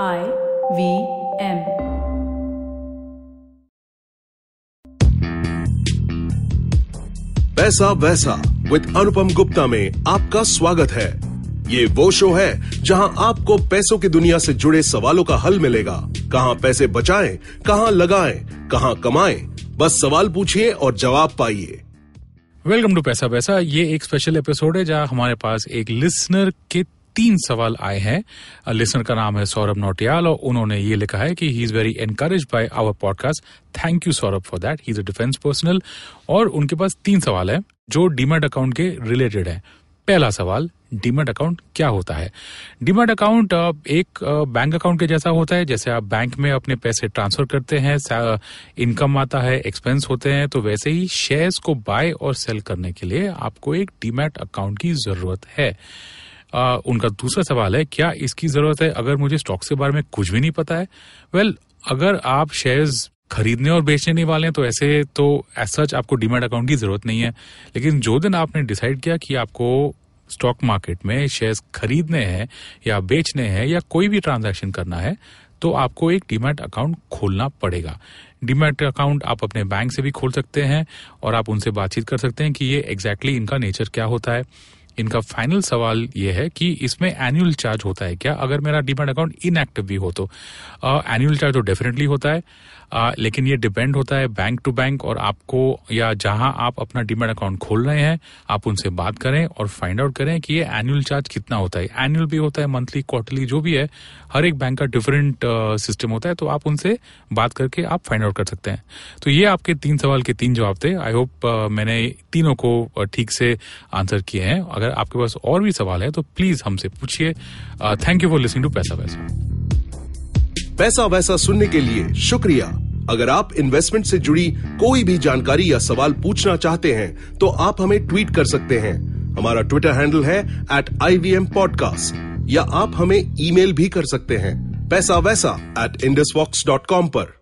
I V M. पैसा वैसा with अनुपम गुप्ता में आपका स्वागत है। ये वो शो है जहाँ आपको पैसों की दुनिया से जुड़े सवालों का हल मिलेगा। कहाँ पैसे बचाएँ, कहाँ लगाएँ, कहाँ कमाएँ, बस सवाल पूछिए और जवाब पाइए। वेलकम टू पैसा पैसा ये एक स्पेशल एपिसोड है जहाँ हमारे पास एक लिसनर के तीन सवाल आए हैं। लिसनर का नाम है सौरभ नोटियाल और उन्होंने ये लिखा है कि he is very encourage by our podcast thank you Saurabh for that he is a defence personnel और उनके पास तीन सवाल है जो डीमेट अकाउंट के रिलेटेड है। पहला सवाल डीमेट अकाउंट क्या होता है? डीमेट अकाउंट एक बैंक अकाउंट के जैसा होता है, जैसे आप बैंक में अपने पैसे ट्रांसफ़र करते हैं इनकम आता है एक्सपेंस होते हैं तो वैसे ही शेयर्स को बाय और सेल करने के लिए आपको एक डीमेट अकाउंट की ज़रूरत है। आ, उनका दूसरा सवाल है क्या इसकी ज़रूरत है? अगर मुझे स्टॉक्स के बारे में कुछ भी नहीं पता है वेल well, अगर आप शेयर्स खरीदने और बेचने नहीं वाले हैं तो ऐसे तो एज सच आपको डीमेट अकाउंट की ज़रूरत नहीं है। लेकिन जो दिन आपने डिसाइड किया कि आपको स्टॉक मार्केट में शेयर्स खरीदने हैं या बेचने हैं या कोई भी ट्रांजैक्शन करना है तो आपको एक डीमेट अकाउंट खोलना पड़ेगा। डीमेट अकाउंट आप अपने बैंक से भी खोल सकते हैं और आप उनसे बातचीत कर सकते हैं कि ये एग्जैक्टली exactly इनका नेचर क्या होता है। इनका फाइनल सवाल ये है कि इसमें एनुअल चार्ज होता है क्या? अगर मेरा डीमेट अकाउंट इनएक्टिव भी हो तो एनुअल चार्ज तो डेफिनेटली होता है आ, लेकिन ये डिपेंड होता है बैंक टू बैंक और आपको या जहाँ आप अपना डीमेट अकाउंट खोल रहे हैं आप उनसे बात करें और फाइंड आउट करें कि ये एनुअल चार्ज कितना होता है। एनुअल भी होता है मंथली क्वार्टरली जो भी है हर एक बैंक का डिफरेंट सिस्टम होता है तो आप उनसे बात करके आप फाइंड आउट कर सकते हैं। तो ये आपके तीन सवाल के तीन जवाब थे। आई होप मैंने तीनों को ठीक से आंसर किए हैं। अगर आपके पास और भी सवाल है तो प्लीज़ हमसे पूछिए। Thank you for listening to Paisa Vaisa. पैसा वैसा सुनने के लिए शुक्रिया। अगर आप इन्वेस्टमेंट से जुड़ी कोई भी जानकारी या सवाल पूछना चाहते हैं तो आप हमें ट्वीट कर सकते हैं। हमारा ट्विटर हैंडल है at I V M podcast या आप हमें ईमेल भी कर सकते हैं। Paisa Vaisa at Indus Vox dot com पर।